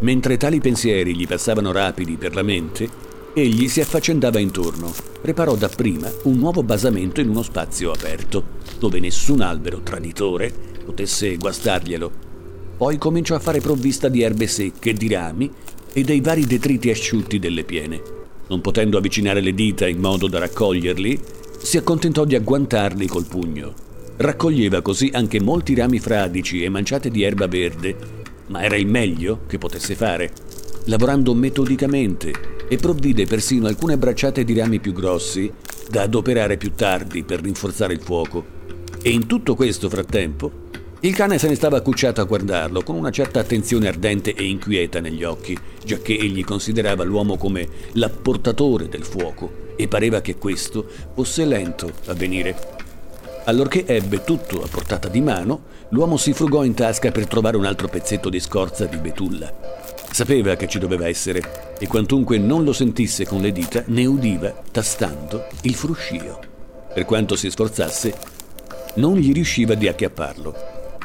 Mentre tali pensieri gli passavano rapidi per la mente, egli si affaccendava intorno. Preparò dapprima un nuovo basamento in uno spazio aperto, dove nessun albero traditore potesse guastarglielo. Poi cominciò a fare provvista di erbe secche, di rami e dei vari detriti asciutti delle piene. Non potendo avvicinare le dita in modo da raccoglierli, si accontentò di agguantarli col pugno. Raccoglieva così anche molti rami fradici e manciate di erba verde ma era il meglio che potesse fare, lavorando metodicamente e provvide persino alcune bracciate di rami più grossi da adoperare più tardi per rinforzare il fuoco. E in tutto questo frattempo, il cane se ne stava accucciato a guardarlo con una certa attenzione ardente e inquieta negli occhi, giacché egli considerava l'uomo come l'apportatore del fuoco e pareva che questo fosse lento a venire. Allorché ebbe tutto a portata di mano, l'uomo si frugò in tasca per trovare un altro pezzetto di scorza di betulla. Sapeva che ci doveva essere e quantunque non lo sentisse con le dita, ne udiva, tastando, il fruscio. Per quanto si sforzasse, non gli riusciva di acchiapparlo.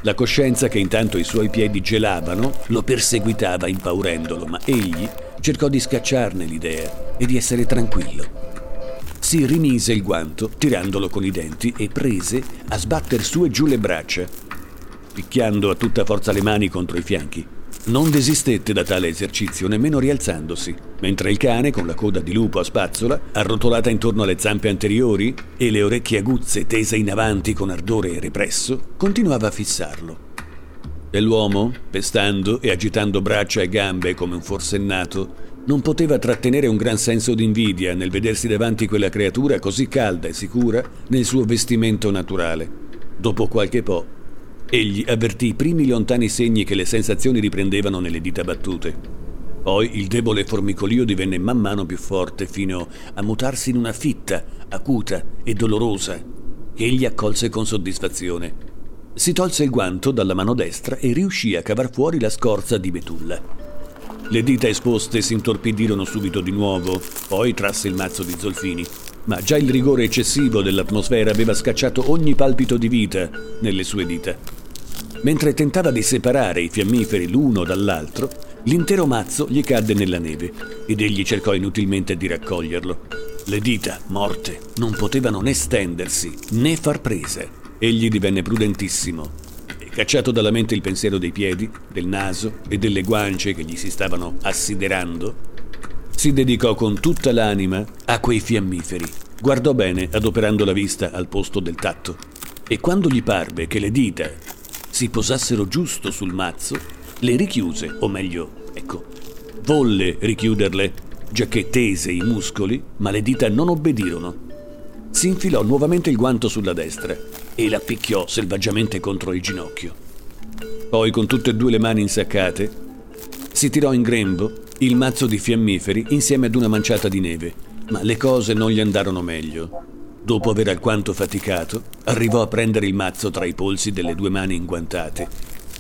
La coscienza che intanto i suoi piedi gelavano lo perseguitava impaurendolo, ma egli cercò di scacciarne l'idea e di essere tranquillo si rimise il guanto, tirandolo con i denti, e prese a sbatter su e giù le braccia, picchiando a tutta forza le mani contro i fianchi. Non desistette da tale esercizio, nemmeno rialzandosi, mentre il cane, con la coda di lupo a spazzola, arrotolata intorno alle zampe anteriori e le orecchie aguzze tese in avanti con ardore represso, continuava a fissarlo. E l'uomo, pestando e agitando braccia e gambe come un forsennato, non poteva trattenere un gran senso di invidia nel vedersi davanti quella creatura così calda e sicura nel suo vestimento naturale. Dopo qualche po', egli avvertì i primi lontani segni che le sensazioni riprendevano nelle dita battute. Poi il debole formicolio divenne man mano più forte fino a mutarsi in una fitta, acuta e dolorosa, che egli accolse con soddisfazione. Si tolse il guanto dalla mano destra e riuscì a cavar fuori la scorza di betulla. Le dita esposte si intorpidirono subito di nuovo, poi trasse il mazzo di zolfini. Ma già il rigore eccessivo dell'atmosfera aveva scacciato ogni palpito di vita nelle sue dita. Mentre tentava di separare i fiammiferi l'uno dall'altro, l'intero mazzo gli cadde nella neve ed egli cercò inutilmente di raccoglierlo. Le dita, morte, non potevano né stendersi né far prese. Egli divenne prudentissimo Cacciato dalla mente il pensiero dei piedi, del naso e delle guance che gli si stavano assiderando, si dedicò con tutta l'anima a quei fiammiferi. Guardò bene adoperando la vista al posto del tatto e quando gli parve che le dita si posassero giusto sul mazzo, le richiuse, o meglio, ecco, volle richiuderle, giacché tese i muscoli, ma le dita non obbedirono. Si infilò nuovamente il guanto sulla destra e la picchiò selvaggiamente contro il ginocchio. Poi, con tutte e due le mani insaccate, si tirò in grembo il mazzo di fiammiferi insieme ad una manciata di neve, ma le cose non gli andarono meglio. Dopo aver alquanto faticato, arrivò a prendere il mazzo tra i polsi delle due mani inguantate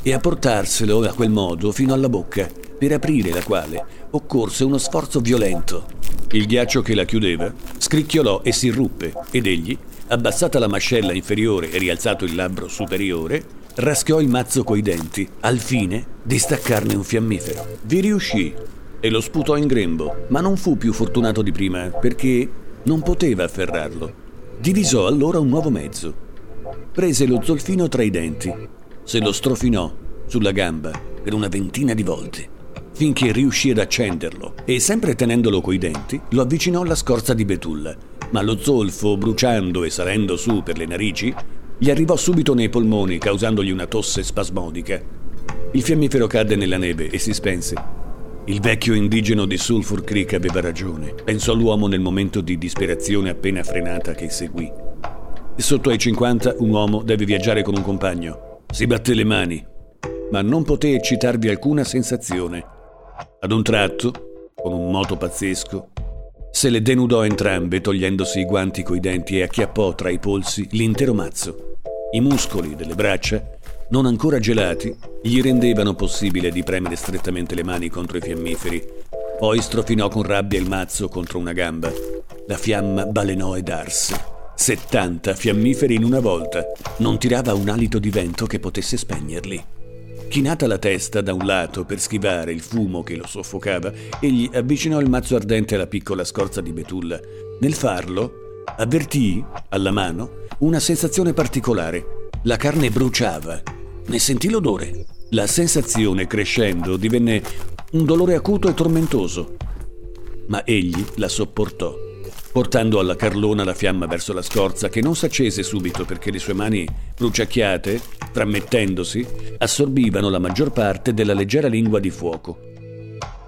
e a portarselo a quel modo fino alla bocca, per aprire la quale occorse uno sforzo violento. Il ghiaccio che la chiudeva scricchiolò e si ruppe ed egli Abbassata la mascella inferiore e rialzato il labbro superiore, raschiò il mazzo coi denti, al fine di staccarne un fiammifero. Vi riuscì e lo sputò in grembo, ma non fu più fortunato di prima perché non poteva afferrarlo. Divisò allora un nuovo mezzo. Prese lo zolfino tra i denti, se lo strofinò sulla gamba per una ventina di volte, finché riuscì ad accenderlo e, sempre tenendolo coi denti, lo avvicinò alla scorza di betulla ma lo zolfo, bruciando e salendo su per le narici, gli arrivò subito nei polmoni, causandogli una tosse spasmodica. Il fiammifero cadde nella neve e si spense. Il vecchio indigeno di Sulphur Creek aveva ragione, pensò l'uomo nel momento di disperazione appena frenata che seguì. Sotto ai 50 un uomo deve viaggiare con un compagno. Si batté le mani, ma non poté eccitarvi alcuna sensazione. Ad un tratto, con un moto pazzesco, Se le denudò entrambe togliendosi i guanti coi denti e acchiappò tra i polsi l'intero mazzo. I muscoli delle braccia, non ancora gelati, gli rendevano possibile di premere strettamente le mani contro i fiammiferi. Poi strofinò con rabbia il mazzo contro una gamba. La fiamma balenò ed arse. Settanta fiammiferi in una volta. Non tirava un alito di vento che potesse spegnerli. Chinata la testa da un lato per schivare il fumo che lo soffocava, egli avvicinò il mazzo ardente alla piccola scorza di betulla. Nel farlo, avvertì, alla mano, una sensazione particolare. La carne bruciava. Ne sentì l'odore. La sensazione, crescendo, divenne un dolore acuto e tormentoso. Ma egli la sopportò portando alla carlona la fiamma verso la scorza che non s'accese subito perché le sue mani bruciacchiate, tramettendosi, assorbivano la maggior parte della leggera lingua di fuoco.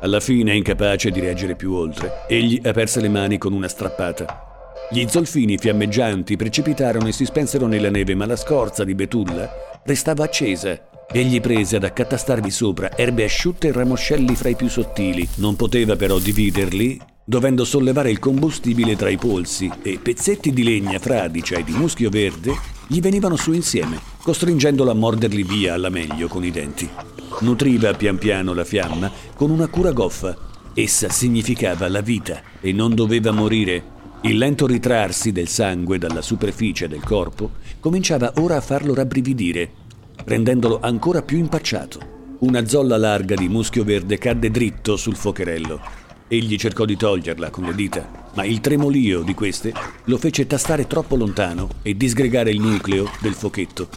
Alla fine, incapace di reagire più oltre, egli aperse le mani con una strappata. Gli zolfini fiammeggianti precipitarono e si spensero nella neve, ma la scorza di betulla restava accesa Egli prese ad accatastarvi sopra erbe asciutte e ramoscelli fra i più sottili. Non poteva però dividerli dovendo sollevare il combustibile tra i polsi e pezzetti di legna fradicia e di muschio verde gli venivano su insieme, costringendolo a morderli via alla meglio con i denti. Nutriva pian piano la fiamma con una cura goffa. Essa significava la vita e non doveva morire. Il lento ritrarsi del sangue dalla superficie del corpo cominciava ora a farlo rabbrividire, rendendolo ancora più impacciato. Una zolla larga di muschio verde cadde dritto sul focherello Egli cercò di toglierla con le dita, ma il tremolio di queste lo fece tastare troppo lontano e disgregare il nucleo del fochetto,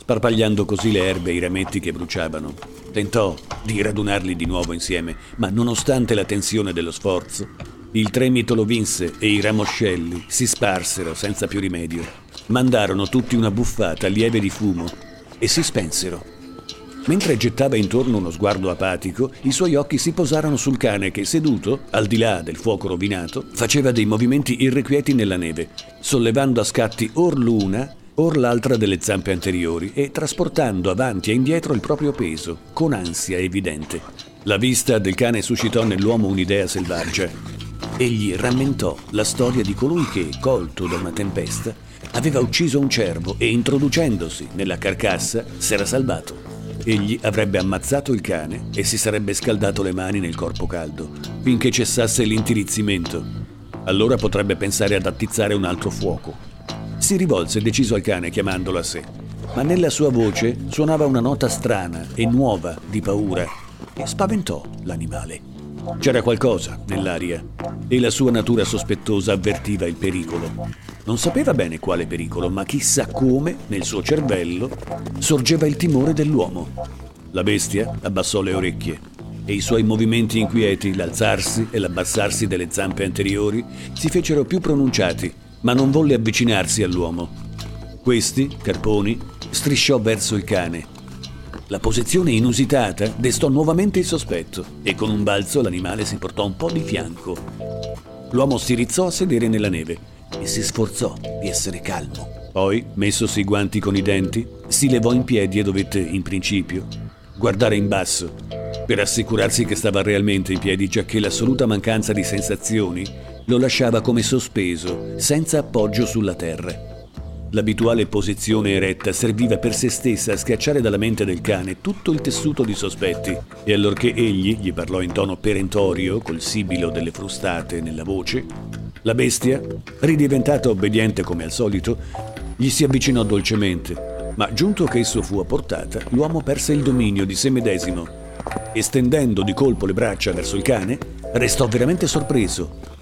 sparpagliando così le erbe e i rametti che bruciavano. Tentò di radunarli di nuovo insieme, ma nonostante la tensione dello sforzo, il tremito lo vinse e i ramoscelli si sparsero senza più rimedio. Mandarono tutti una buffata lieve di fumo e si spensero. Mentre gettava intorno uno sguardo apatico, i suoi occhi si posarono sul cane che, seduto, al di là del fuoco rovinato, faceva dei movimenti irrequieti nella neve, sollevando a scatti or l'una, or l'altra delle zampe anteriori e trasportando avanti e indietro il proprio peso, con ansia evidente. La vista del cane suscitò nell'uomo un'idea selvaggia. Egli rammentò la storia di colui che, colto da una tempesta, aveva ucciso un cervo e introducendosi nella carcassa s'era salvato. Egli avrebbe ammazzato il cane e si sarebbe scaldato le mani nel corpo caldo, finché cessasse l'intirizzimento. Allora potrebbe pensare ad attizzare un altro fuoco. Si rivolse deciso al cane chiamandolo a sé, ma nella sua voce suonava una nota strana e nuova di paura e spaventò l'animale. C'era qualcosa nell'aria e la sua natura sospettosa avvertiva il pericolo. Non sapeva bene quale pericolo, ma chissà come nel suo cervello sorgeva il timore dell'uomo. La bestia abbassò le orecchie e i suoi movimenti inquieti, l'alzarsi e l'abbassarsi delle zampe anteriori, si fecero più pronunciati, ma non volle avvicinarsi all'uomo. Questi, Carponi, strisciò verso il cane. La posizione inusitata destò nuovamente il sospetto e con un balzo l'animale si portò un po' di fianco. L'uomo si rizzò a sedere nella neve e si sforzò di essere calmo. Poi, messosi i guanti con i denti, si levò in piedi e dovette, in principio, guardare in basso per assicurarsi che stava realmente in piedi, giacché l'assoluta mancanza di sensazioni lo lasciava come sospeso, senza appoggio sulla terra. L'abituale posizione eretta serviva per se stessa a schiacciare dalla mente del cane tutto il tessuto di sospetti, e allorché egli gli parlò in tono perentorio, col sibilo delle frustate nella voce, la bestia, ridiventata obbediente come al solito, gli si avvicinò dolcemente, ma giunto che esso fu a portata, l'uomo perse il dominio di sé medesimo. E stendendo di colpo le braccia verso il cane, restò veramente sorpreso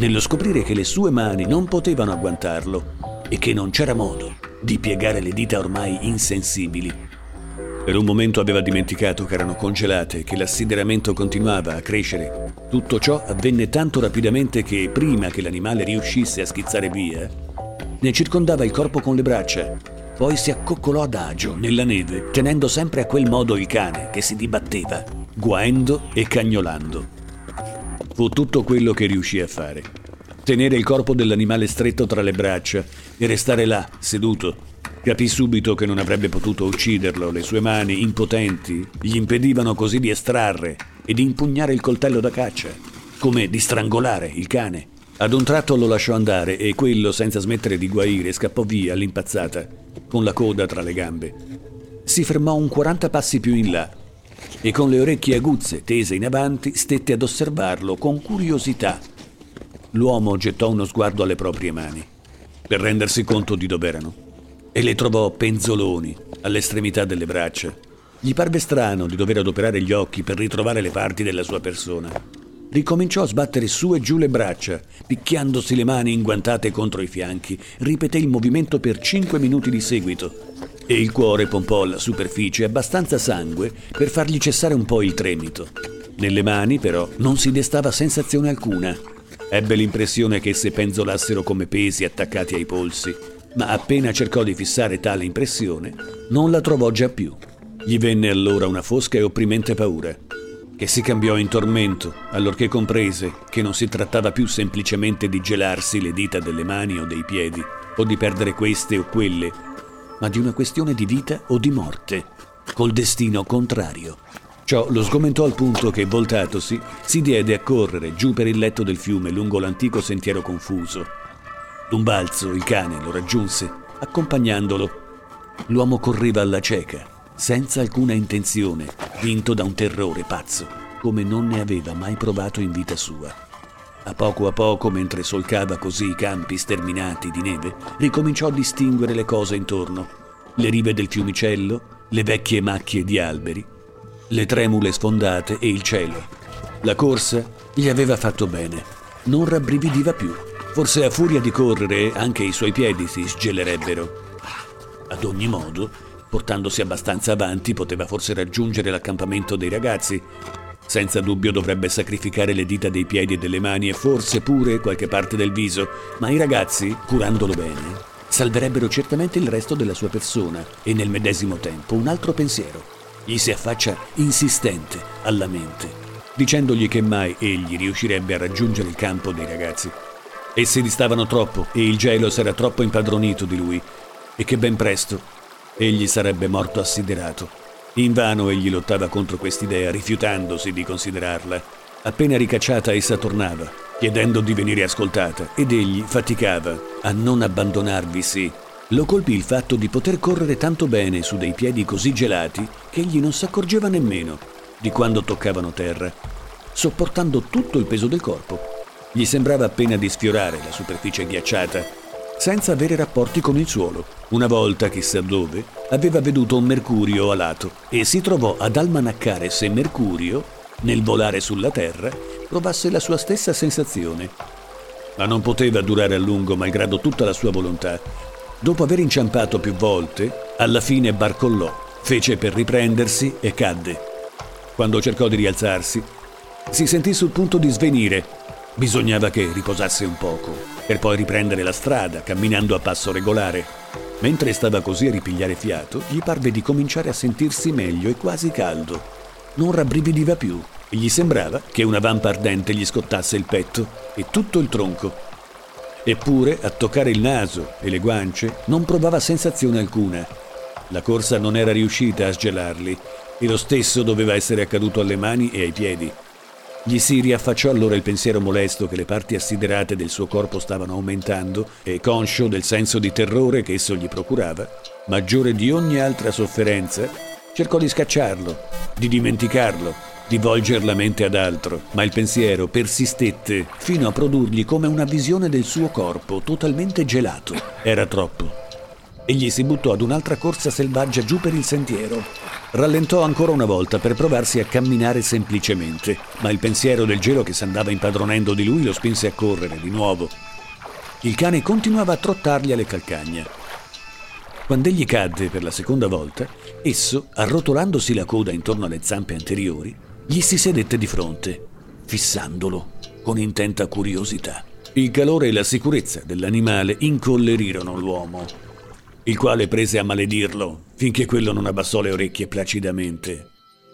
nello scoprire che le sue mani non potevano agguantarlo e che non c'era modo di piegare le dita ormai insensibili. Per un momento aveva dimenticato che erano congelate che l'assideramento continuava a crescere. Tutto ciò avvenne tanto rapidamente che, prima che l'animale riuscisse a schizzare via, ne circondava il corpo con le braccia. Poi si accoccolò adagio nella neve, tenendo sempre a quel modo il cane che si dibatteva, guaendo e cagnolando. Fu tutto quello che riuscì a fare. Tenere il corpo dell'animale stretto tra le braccia e restare là, seduto, Capì subito che non avrebbe potuto ucciderlo, le sue mani, impotenti, gli impedivano così di estrarre e di impugnare il coltello da caccia, come di strangolare il cane. Ad un tratto lo lasciò andare e quello, senza smettere di guaire, scappò via all'impazzata, con la coda tra le gambe. Si fermò un 40 passi più in là e con le orecchie aguzze tese in avanti stette ad osservarlo con curiosità. L'uomo gettò uno sguardo alle proprie mani per rendersi conto di dov'erano e le trovò penzoloni all'estremità delle braccia. Gli parve strano di dover adoperare gli occhi per ritrovare le parti della sua persona. Ricominciò a sbattere su e giù le braccia, picchiandosi le mani inguantate contro i fianchi. Ripeté il movimento per cinque minuti di seguito e il cuore pompò alla superficie abbastanza sangue per fargli cessare un po' il tremito. Nelle mani, però, non si destava sensazione alcuna. Ebbe l'impressione che esse penzolassero come pesi attaccati ai polsi, ma appena cercò di fissare tale impressione, non la trovò già più. Gli venne allora una fosca e opprimente paura, che si cambiò in tormento allorché comprese che non si trattava più semplicemente di gelarsi le dita delle mani o dei piedi, o di perdere queste o quelle, ma di una questione di vita o di morte, col destino contrario. Ciò lo sgomentò al punto che, voltatosi, si diede a correre giù per il letto del fiume lungo l'antico sentiero confuso. D'un balzo il cane lo raggiunse, accompagnandolo. L'uomo correva alla cieca, senza alcuna intenzione, vinto da un terrore pazzo, come non ne aveva mai provato in vita sua. A poco a poco, mentre solcava così i campi sterminati di neve, ricominciò a distinguere le cose intorno. Le rive del fiumicello, le vecchie macchie di alberi, le tremule sfondate e il cielo. La corsa gli aveva fatto bene. Non rabbrividiva più. Forse a furia di correre anche i suoi piedi si sgelerebbero. Ad ogni modo, portandosi abbastanza avanti, poteva forse raggiungere l'accampamento dei ragazzi. Senza dubbio dovrebbe sacrificare le dita dei piedi e delle mani e forse pure qualche parte del viso, ma i ragazzi, curandolo bene, salverebbero certamente il resto della sua persona e nel medesimo tempo un altro pensiero gli si affaccia insistente alla mente, dicendogli che mai egli riuscirebbe a raggiungere il campo dei ragazzi. Essi distavano troppo e il gelo s'era troppo impadronito di lui e che ben presto egli sarebbe morto assiderato. Invano egli lottava contro quest'idea, rifiutandosi di considerarla. Appena ricacciata essa tornava, chiedendo di venire ascoltata, ed egli faticava a non abbandonarvisi lo colpì il fatto di poter correre tanto bene su dei piedi così gelati che egli non s'accorgeva nemmeno di quando toccavano terra, sopportando tutto il peso del corpo. Gli sembrava appena di sfiorare la superficie ghiacciata, senza avere rapporti con il suolo. Una volta, chissà dove, aveva veduto un mercurio alato e si trovò ad almanaccare se Mercurio, nel volare sulla terra, provasse la sua stessa sensazione. Ma non poteva durare a lungo, malgrado tutta la sua volontà, Dopo aver inciampato più volte, alla fine barcollò, fece per riprendersi e cadde. Quando cercò di rialzarsi, si sentì sul punto di svenire. Bisognava che riposasse un poco, per poi riprendere la strada, camminando a passo regolare. Mentre stava così a ripigliare fiato, gli parve di cominciare a sentirsi meglio e quasi caldo. Non rabbrividiva più e gli sembrava che una vampa ardente gli scottasse il petto e tutto il tronco. Eppure, a toccare il naso e le guance, non provava sensazione alcuna. La corsa non era riuscita a sgelarli e lo stesso doveva essere accaduto alle mani e ai piedi. Gli si riaffacciò allora il pensiero molesto che le parti assiderate del suo corpo stavano aumentando e, conscio del senso di terrore che esso gli procurava, maggiore di ogni altra sofferenza, cercò di scacciarlo, di dimenticarlo, di volger la mente ad altro, ma il pensiero persistette fino a produrgli come una visione del suo corpo totalmente gelato. Era troppo. Egli si buttò ad un'altra corsa selvaggia giù per il sentiero. Rallentò ancora una volta per provarsi a camminare semplicemente, ma il pensiero del gelo che s'andava impadronendo di lui lo spinse a correre di nuovo. Il cane continuava a trottargli alle calcagna. Quando egli cadde per la seconda volta, esso, arrotolandosi la coda intorno alle zampe anteriori, gli si sedette di fronte, fissandolo con intenta curiosità. Il calore e la sicurezza dell'animale incollerirono l'uomo, il quale prese a maledirlo finché quello non abbassò le orecchie placidamente.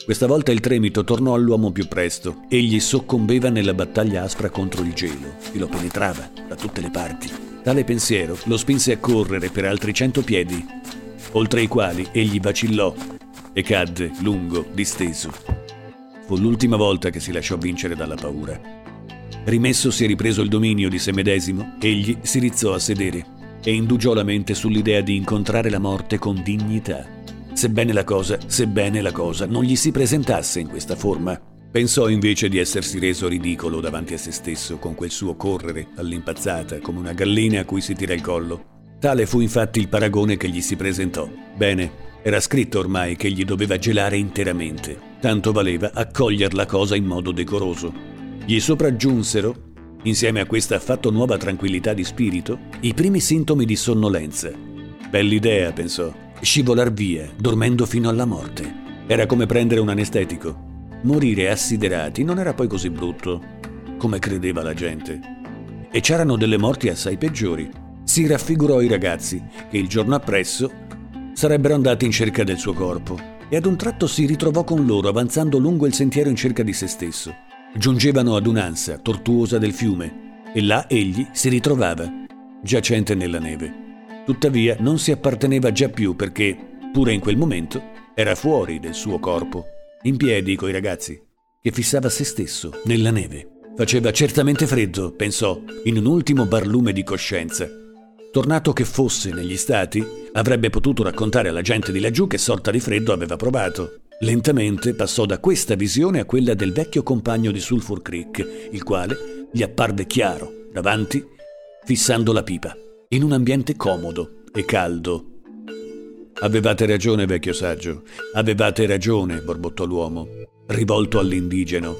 Questa volta il tremito tornò all'uomo più presto. Egli soccombeva nella battaglia aspra contro il gelo e lo penetrava da tutte le parti. Tale pensiero lo spinse a correre per altri cento piedi, oltre i quali egli vacillò e cadde lungo, disteso. Fu l'ultima volta che si lasciò vincere dalla paura. Rimessosi e ripreso il dominio di se medesimo, egli si rizzò a sedere e indugiò la mente sull'idea di incontrare la morte con dignità. Sebbene la cosa, sebbene la cosa non gli si presentasse in questa forma, pensò invece di essersi reso ridicolo davanti a se stesso con quel suo correre all'impazzata come una gallina a cui si tira il collo. Tale fu infatti il paragone che gli si presentò. Bene, Era scritto ormai che gli doveva gelare interamente, tanto valeva accogliere la cosa in modo decoroso. Gli sopraggiunsero, insieme a questa affatto nuova tranquillità di spirito, i primi sintomi di sonnolenza. Bell'idea, pensò, scivolar via, dormendo fino alla morte. Era come prendere un anestetico. Morire assiderati non era poi così brutto, come credeva la gente. E c'erano delle morti assai peggiori. Si raffigurò i ragazzi che il giorno appresso sarebbero andati in cerca del suo corpo e ad un tratto si ritrovò con loro avanzando lungo il sentiero in cerca di se stesso. Giungevano ad un'ansa tortuosa del fiume e là egli si ritrovava, giacente nella neve. Tuttavia non si apparteneva già più perché, pure in quel momento, era fuori del suo corpo, in piedi coi ragazzi, che fissava se stesso nella neve. Faceva certamente freddo, pensò, in un ultimo barlume di coscienza, Tornato che fosse negli Stati, avrebbe potuto raccontare alla gente di laggiù che sorta di freddo aveva provato. Lentamente passò da questa visione a quella del vecchio compagno di Sulphur Creek, il quale gli apparve chiaro, davanti, fissando la pipa, in un ambiente comodo e caldo. Avevate ragione, vecchio saggio, avevate ragione, borbottò l'uomo, rivolto all'indigeno.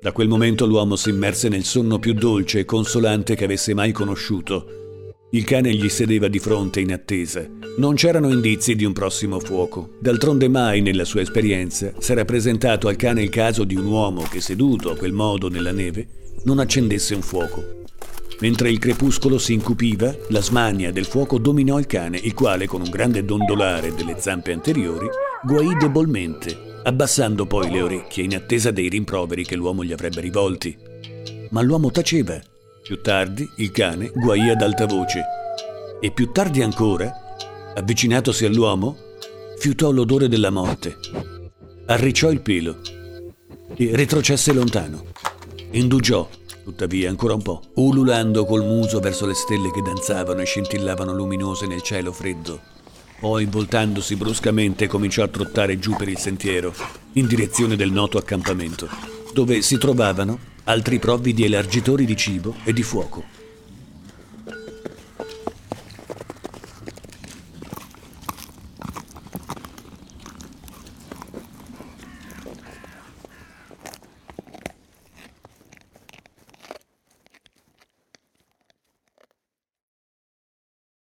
Da quel momento l'uomo si immerse nel sonno più dolce e consolante che avesse mai conosciuto il cane gli sedeva di fronte in attesa. Non c'erano indizi di un prossimo fuoco. D'altronde mai nella sua esperienza s'era presentato al cane il caso di un uomo che seduto a quel modo nella neve non accendesse un fuoco. Mentre il crepuscolo si incupiva, la smania del fuoco dominò il cane, il quale con un grande dondolare delle zampe anteriori guaì debolmente, abbassando poi le orecchie in attesa dei rimproveri che l'uomo gli avrebbe rivolti. Ma l'uomo taceva più tardi il cane guaì ad alta voce e più tardi ancora, avvicinatosi all'uomo, fiutò l'odore della morte, arricciò il pelo e retrocesse lontano. Indugiò, tuttavia, ancora un po', ululando col muso verso le stelle che danzavano e scintillavano luminose nel cielo freddo. Poi, voltandosi bruscamente, cominciò a trottare giù per il sentiero, in direzione del noto accampamento, dove si trovavano altri provvidi elargitori di cibo e di fuoco.